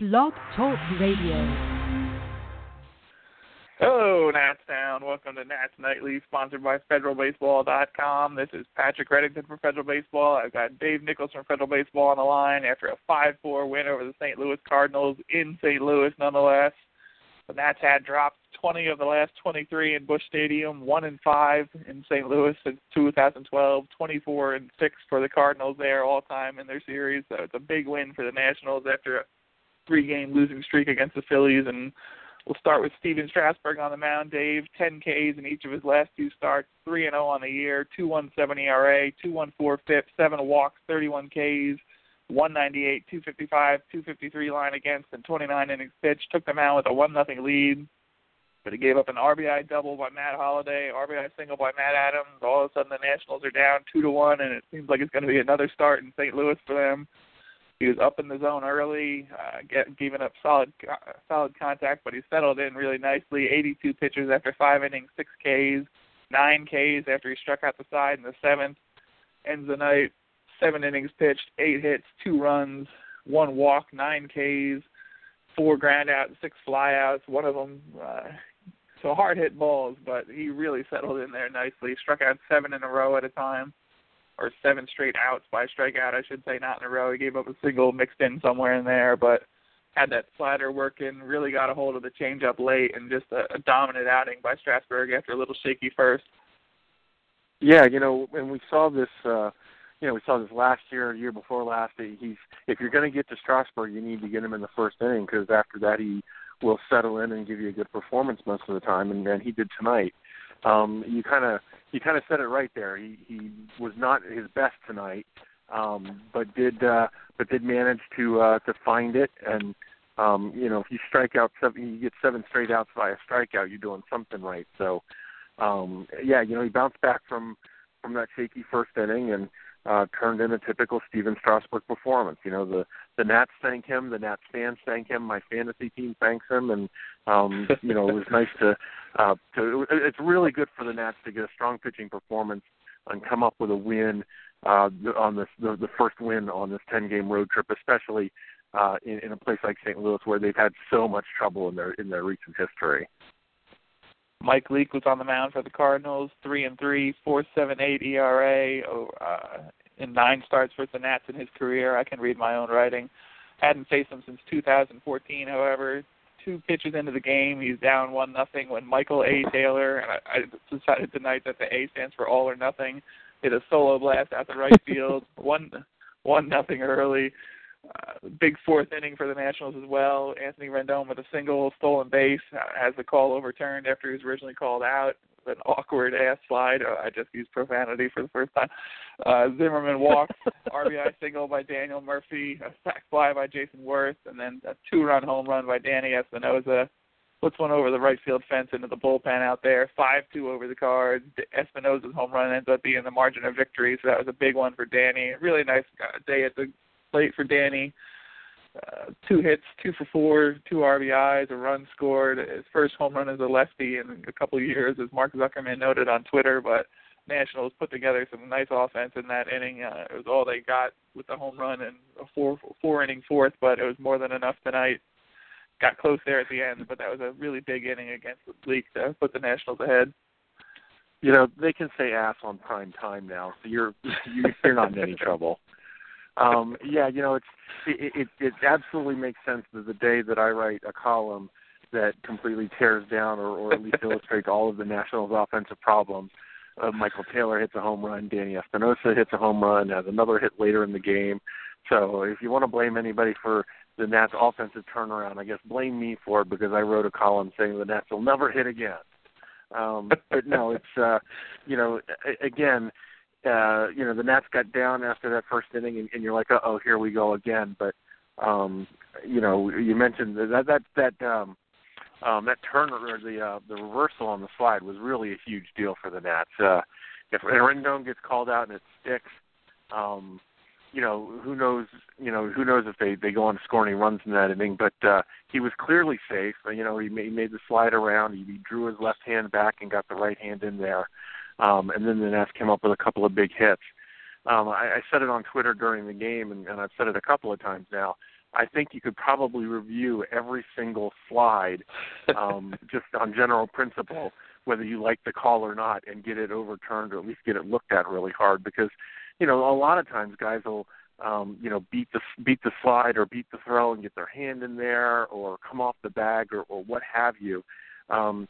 Blog Talk Radio. Hello, Nats Town. Welcome to Nats Nightly, sponsored by FederalBaseball.com. This is Patrick Reddington from Federal Baseball. I've got Dave Nichols from Federal Baseball on the line after a 5-4 win over the St. Louis Cardinals in St. Louis, nonetheless. The Nats had dropped 20 of the last 23 in Busch Stadium, one and five in St. Louis since 2012, 24 and six for the Cardinals there all time in their series. So it's a big win for the Nationals after a three game losing streak against the Phillies. And we'll start with Stephen Strasburg on the mound. Dave, 10 Ks in each of his last two starts, 3 and 0 on the year, 2.17 ERA, 2.14 FIP, seven walks, 31 Ks. 198, 255, 253 line against, and 29 innings pitched. Took them out with a one nothing lead, but he gave up an RBI double by Matt Holliday, RBI single by Matt Adams. All of a sudden, the Nationals are down two to one, and it seems like it's going to be another start in St. Louis for them. He was up in the zone early, uh, get, giving up solid solid contact, but he settled in really nicely. 82 pitches after five innings, six Ks, nine Ks after he struck out the side in the seventh. Ends the night, seven innings pitched, eight hits, two runs, one walk, nine Ks, four ground outs, six flyouts. One of them, uh, so hard hit balls, but he really settled in there nicely. Struck out seven in a row at a time or seven straight outs by strikeout, I should say, not in a row. He gave up a single mixed in somewhere in there, but had that slider working, really got a hold of the changeup late, and just a, a dominant outing by Strasburg after a little shaky first. Yeah, you know, and we saw this. uh you know, we saw this last year, year before last. He's if you're going to get to Strasburg, you need to get him in the first inning because after that he will settle in and give you a good performance most of the time, and, and he did tonight. Um, you kind of you kind of said it right there. He he was not his best tonight, um, but did uh, but did manage to uh, to find it. And um, you know, if you strike out seven, you get seven straight outs by a strikeout. You're doing something right. So um, yeah, you know, he bounced back from from that shaky first inning and uh, turned in a typical Stephen Strasburg performance. You know, the the Nats thank him, the Nats fans thank him, my fantasy team thanks him, and um, you know, it was nice to uh, to. It's really good for the Nats to get a strong pitching performance and come up with a win uh, on this the, the first win on this 10 game road trip, especially uh, in, in a place like St. Louis where they've had so much trouble in their in their recent history. Mike Leake was on the mound for the Cardinals, three and three, four seven eight ERA, uh, in nine starts for the Nats in his career. I can read my own writing. Hadn't faced him since 2014. However, two pitches into the game, he's down one nothing when Michael A. Taylor and I, I decided tonight that the A stands for all or nothing. Hit a solo blast out the right field, one one nothing early. Uh, big fourth inning for the Nationals as well. Anthony Rendon with a single stolen base uh, has the call overturned after he was originally called out. An awkward ass slide. I just used profanity for the first time. Uh, Zimmerman walks, RBI single by Daniel Murphy, a sac fly by Jayson Werth, and then a two-run home run by Danny Espinosa. Puts one over the right field fence into the bullpen out there. Five-two over the cards. Espinosa's home run ends up being the margin of victory, so that was a big one for Danny. Really nice uh, day at the plate for Danny. Uh, two hits, two for four, two RBIs, a run scored. His first home run as a lefty in a couple of years, as Mark Zuckerman noted on Twitter. But Nationals put together some nice offense in that inning. Uh, it was all they got with the home run and a four four inning fourth, but it was more than enough tonight. Got close there at the end, but that was a really big inning against the Leake to put the Nationals ahead. You know they can say ass on prime time now, so you're you're not in any trouble um, yeah, you know, it's it, it it absolutely makes sense that the day that I write a column that completely tears down or, or at least illustrates all of the Nationals' offensive problems. Uh, Michael Taylor hits a home run, Danny Espinosa hits a home run, has another hit later in the game. So if you want to blame anybody for the Nats' offensive turnaround, I guess blame me for it because I wrote a column saying the Nats will never hit again. Um, but no, it's uh, you know, again, uh, you know, the Nats got down after that first inning, and, and you're like, oh, here we go again. But um, you know, you mentioned that that that um, um, that turn or the uh, the reversal on the slide was really a huge deal for the Nats. Uh, if Rendon gets called out and it sticks, um, you know, who knows? You know, who knows if they they go on to score any runs in that inning? But uh, he was clearly safe. You know, he made, he made the slide around. He, he drew his left hand back and got the right hand in there. Um, and then the Nats came up with a couple of big hits. Um, I, I said it on Twitter during the game, and, and I've said it a couple of times now. I think you could probably review every single slide um, just on general principle, whether you like the call or not, and get it overturned or at least get it looked at really hard. Because, you know, a lot of times guys will, um, you know, beat the beat the slide or beat the throw and get their hand in there or come off the bag or, or what have you. Um,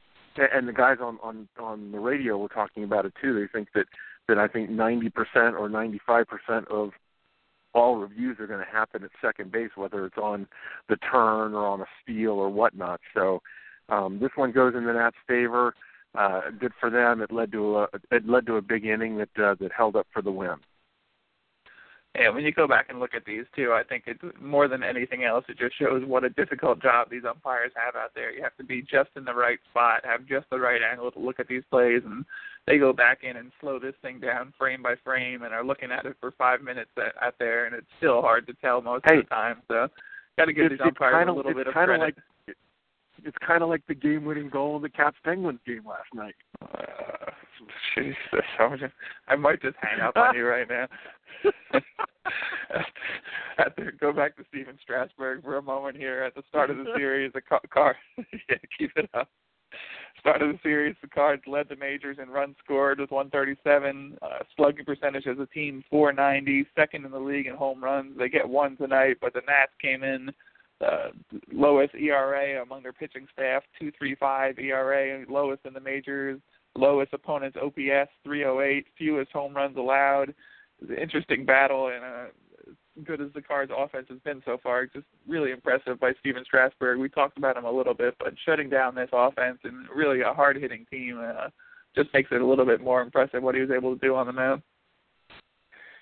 and the guys on on on the radio were talking about it too. They think that that I think 90% or 95% of all reviews are going to happen at second base, whether it's on the turn or on a steal or whatnot. So um, this one goes in the Nats' favor. Uh, good for them. It led to a it led to a big inning that uh, that held up for the win. And when you go back and look at these too, I think it's more than anything else, it just shows what a difficult job these umpires have out there. You have to be just in the right spot, have just the right angle to look at these plays, and they go back in and slow this thing down frame by frame, and are looking at it for five minutes out there, and it's still hard to tell most hey, of the time. So, got to give these umpires kinda, a little bit of credit. Like, it's kind of like the game-winning goal in the Caps Penguins game last night. Uh, Jesus, I might just hang up on you right now. have to go back to Stephen Strasburg for a moment here. At the start of the series, the car yeah, keep it up. Start of the series, the Cards led the majors in runs scored with 137, uh, slugging percentage as a team 490, second in the league in home runs. They get one tonight, but the Nats came in uh, lowest ERA among their pitching staff, 2.35 ERA, lowest in the majors, lowest opponent's OPS, 308, fewest home runs allowed. An interesting battle, and uh, good as the Cards' offense has been so far, just really impressive by Stephen Strasburg. We talked about him a little bit, but shutting down this offense and really a hard-hitting team uh, just makes it a little bit more impressive what he was able to do on the mound.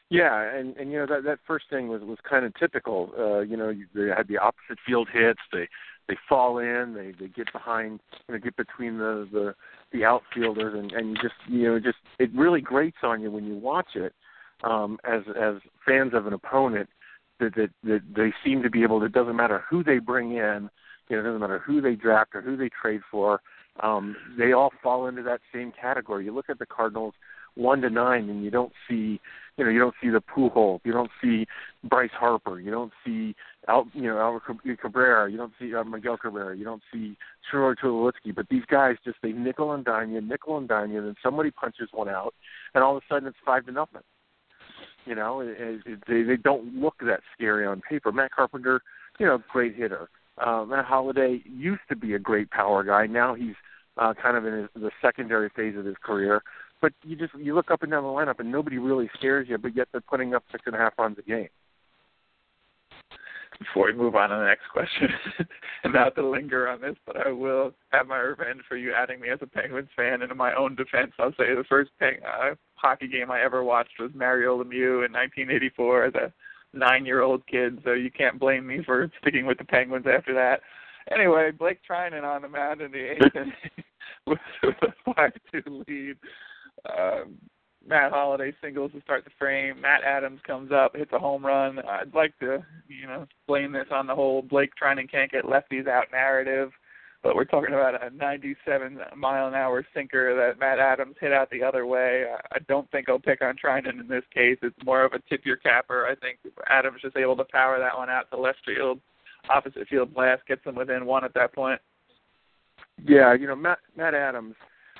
Yeah, and and you know that that first thing was was kind of typical. Uh, you know, you, they had the opposite field hits. They they fall in. They they get behind. You know, get between the the the outfielders, and and you just you know just it really grates on you when you watch it um, as as fans of an opponent that, that that they seem to be able. to. It doesn't matter who they bring in. You know, it doesn't matter who they draft or who they trade for. Um, they all fall into that same category. You look at the Cardinals one to nine, and you don't see, you know, you don't see the Pujols, you don't see Bryce Harper, you don't see, Al, you know, Albert Cabrera, you don't see uh, Miguel Cabrera, you don't see Troy Tulowitzki, but these guys just they nickel and dime you, nickel and dime you, and then somebody punches one out, and all of a sudden it's five to nothing. You know, it, it, they they don't look that scary on paper. Matt Carpenter, you know, great hitter. Uh, Matt Holliday used to be a great power guy. Now he's uh, kind of in his, the secondary phase of his career. But you just you look up and down the lineup and nobody really scares you, but yet they're putting up six and a half runs a game. Before we move on to the next question, and not to linger on this, but I will have my revenge for you adding me as a Penguins fan. And in my own defense, I'll say the first peng- uh, hockey game I ever watched was Mario Lemieux in 1984 as a nine-year-old kid. So you can't blame me for sticking with the Penguins after that. Anyway, Blake Treinen on the mound in the eighth with a five-two lead. Um, Matt Holliday singles to start the frame. Matt Adams comes up, hits a home run. I'd like to, you know, blame this on the whole Blake Treinen can't get lefties out narrative, but we're talking about a 97 mile an hour sinker that Matt Adams hit out the other way. I don't think I'll pick on Treinen in this case. It's more of a tip your capper. I think Adams just able to power that one out to left field, opposite field blast, gets them within one at that point. Yeah, you know Matt Matt Adams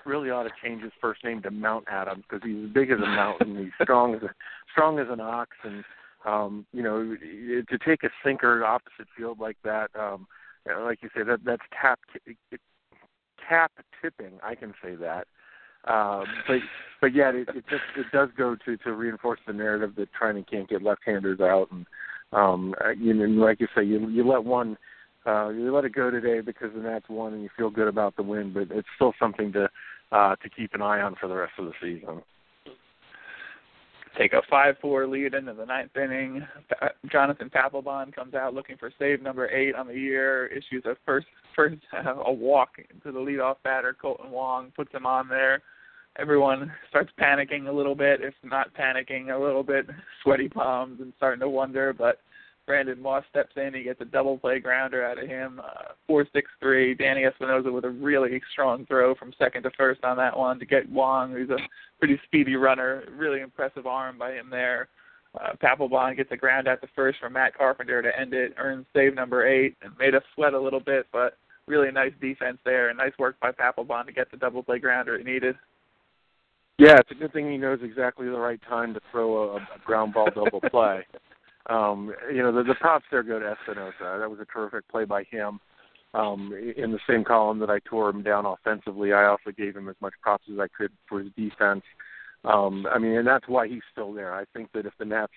really ought to change his first name to Mount Adams because he's as big as a mountain. he's strong as a strong as an ox, and um, you know to take a sinker opposite field like that, um, like you say, that that's tap tap tipping. I can say that. Um, but but yeah, it, it just it does go to to reinforce the narrative that Treinen can't get left-handers out, and um, uh, you know, like you say, you you let one uh, you let it go today because the Nats won and you feel good about the win, but it's still something to uh, to keep an eye on for the rest of the season. Take a five-four lead into the ninth inning. Jonathan Papelbon comes out looking for save number eight on the year. Issues a first first uh, a walk to the leadoff batter Kolten Wong, puts him on there. Everyone starts panicking a little bit, if not panicking a little bit, sweaty palms and starting to wonder. But Brandon Moss steps in. He gets a double play grounder out of him. Uh, four six three. Danny Espinosa with a really strong throw from second to first on that one to get Wong, who's a pretty speedy runner. Really impressive arm by him there. Uh, Papelbon gets a ground at the first from Matt Carpenter to end it, earns save number eight, and made us sweat a little bit, but really nice defense there and nice work by Papelbon to get the double play grounder it needed. Yeah, it's a good thing he knows exactly the right time to throw a, a ground ball double play. Um, you know, the, the props there go to Espinosa. That was a terrific play by him. Um, in the same column that I tore him down offensively, I also gave him as much props as I could for his defense. Um, I mean, and that's why he's still there. I think that if the Nats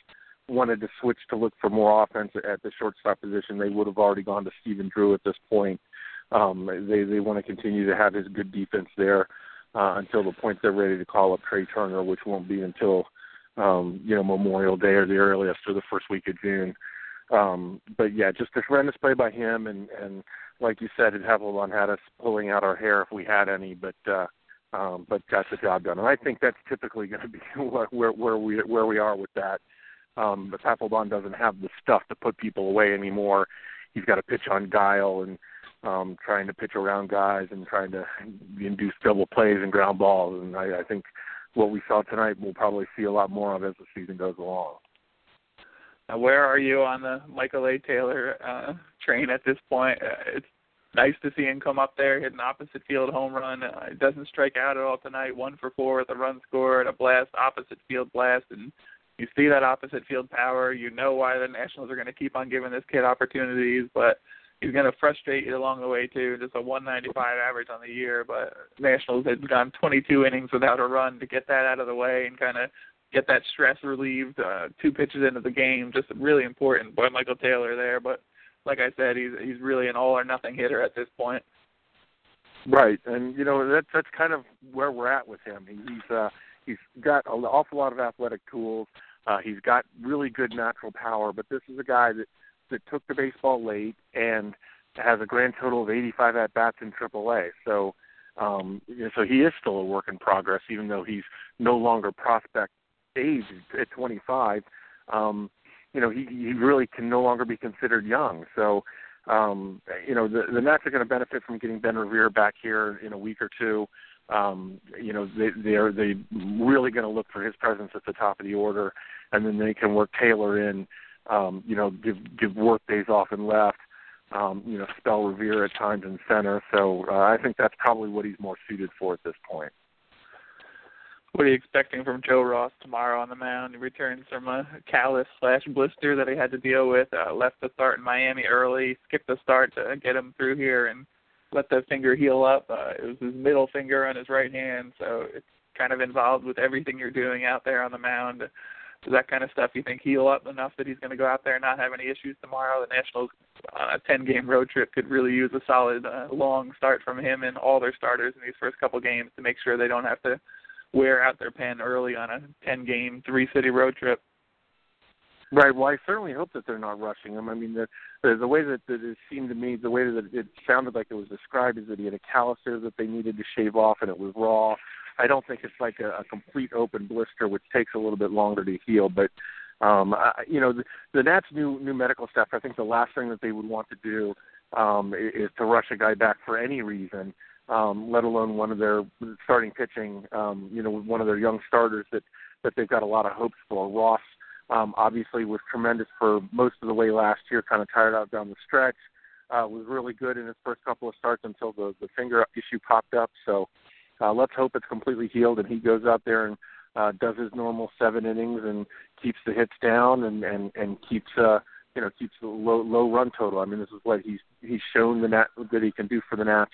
wanted to switch to look for more offense at the shortstop position, they would have already gone to Stephen Drew at this point. Um, they they want to continue to have his good defense there uh, until the point they're ready to call up Trea Turner, which won't be until um, you know Memorial Day or the earliest or the first week of June. Um, but yeah, just a tremendous play by him, and and like you said, it Papelbon had us pulling out our hair if we had any, but uh, um, but got the job done. And I think that's typically going to be where where we where we are with that. Um, but Papelbon doesn't have the stuff to put people away anymore. He's got to pitch on guile and um, trying to pitch around guys and trying to induce double plays and ground balls. And I, I think what we saw tonight we'll probably see a lot more of as the season goes along. Now, where are you on the Michael A. Taylor uh, train at this point? Uh, it's nice to see him come up there, hit an opposite field home run. Uh, doesn't strike out at all tonight. One for four with a run scored, a blast, opposite field blast, and you see that opposite field power. You know why the Nationals are going to keep on giving this kid opportunities, but he's going to frustrate you along the way too. Just a 195 average on the year, but Nationals had gone 22 innings without a run to get that out of the way and kind of get that stress relieved. Uh, two pitches into the game, just really important by Michael Taylor there. But like I said, he's he's really an all or nothing hitter at this point. Right, and you know that's that's kind of where we're at with him. He's uh, he's got an awful lot of athletic tools. Uh, he's got really good natural power, but this is a guy that that took the baseball late and has a grand total of 85 at bats in AAA. So, um, so he is still a work in progress, even though he's no longer prospect age at 25. Um, you know, he he really can no longer be considered young. So, um, you know, the the Nats are going to benefit from getting Ben Revere back here in a week or two. Um, you know, they they're they really going to look for his presence at the top of the order, and then they can work Taylor in um, you know, give give work days off and left, um, you know, spell Revere at times in center. So uh, I think that's probably what he's more suited for at this point. What are you expecting from Joe Ross tomorrow on the mound? He returns from a callus slash blister that he had to deal with. Uh, left the start in Miami early, skipped the start to get him through here, and let the finger heal up. Uh, it was his middle finger on his right hand, so it's kind of involved with everything you're doing out there on the mound does that kind of stuff you think heal up enough that he's going to go out there and not have any issues tomorrow? The Nationals on a 10 game road trip could really use a solid uh, long start from him and all their starters in these first couple games to make sure they don't have to wear out their pen early on a 10 game three city road trip. Right. Well, I certainly hope that they're not rushing him. I mean, the the, the way that, that it seemed to me, the way that it sounded like it was described, is that he had a callus that they needed to shave off, and it was raw. I don't think it's like a, a complete open blister, which takes a little bit longer to heal. But um, I, you know, the, the Nats' new new medical staff. I think the last thing that they would want to do um, is to rush a guy back for any reason, um, let alone one of their starting pitching. Um, you know, one of their young starters that that they've got a lot of hopes for. Ross um, obviously was tremendous for most of the way last year. Kind of tired out down the stretch. Uh, was really good in his first couple of starts until the the finger issue popped up. So uh, let's hope it's completely healed and he goes out there and uh, does his normal seven innings and keeps the hits down and and and keeps uh you know keeps the low low run total. I mean, this is what he's he's shown the Nat that he can do for the Nats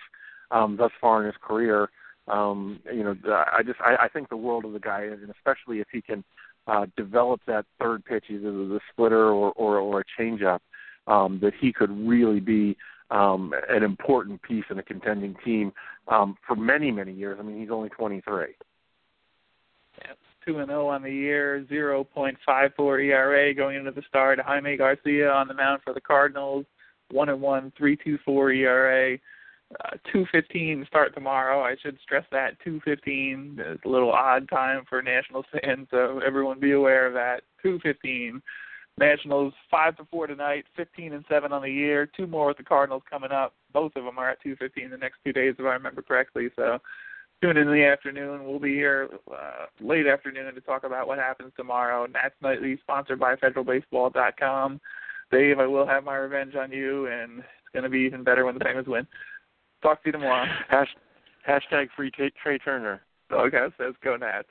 um, thus far in his career. Um, you know, I just I, I think the world of the guy, and especially if he can uh, develop that third pitch, either the splitter or or, or a changeup, um, that he could really be um, an important piece in a contending team um, for many, many years. I mean, he's only 23. Yeah, two and zero oh on the year, 0.54 ERA going into the start. Jaime Garcia on the mound for the Cardinals, one and one, 3.24 ERA. Uh, 2:15 start tomorrow. I should stress that 2:15 is a little odd time for Nationals fans, so everyone be aware of that. 2:15 Nationals five to four tonight, fifteen and seven on the year. Two more with the Cardinals coming up. Both of them are at two fifteen the next two days, if I remember correctly. So tune in in the afternoon. We'll be here uh, late afternoon to talk about what happens tomorrow. Nats Nightly, sponsored by FederalBaseball.com. Dave, I will have my revenge on you, and it's going to be even better when the Penguins win. Talk to you tomorrow. Hash, hashtag free Trea Turner. Doghouse says go Nats.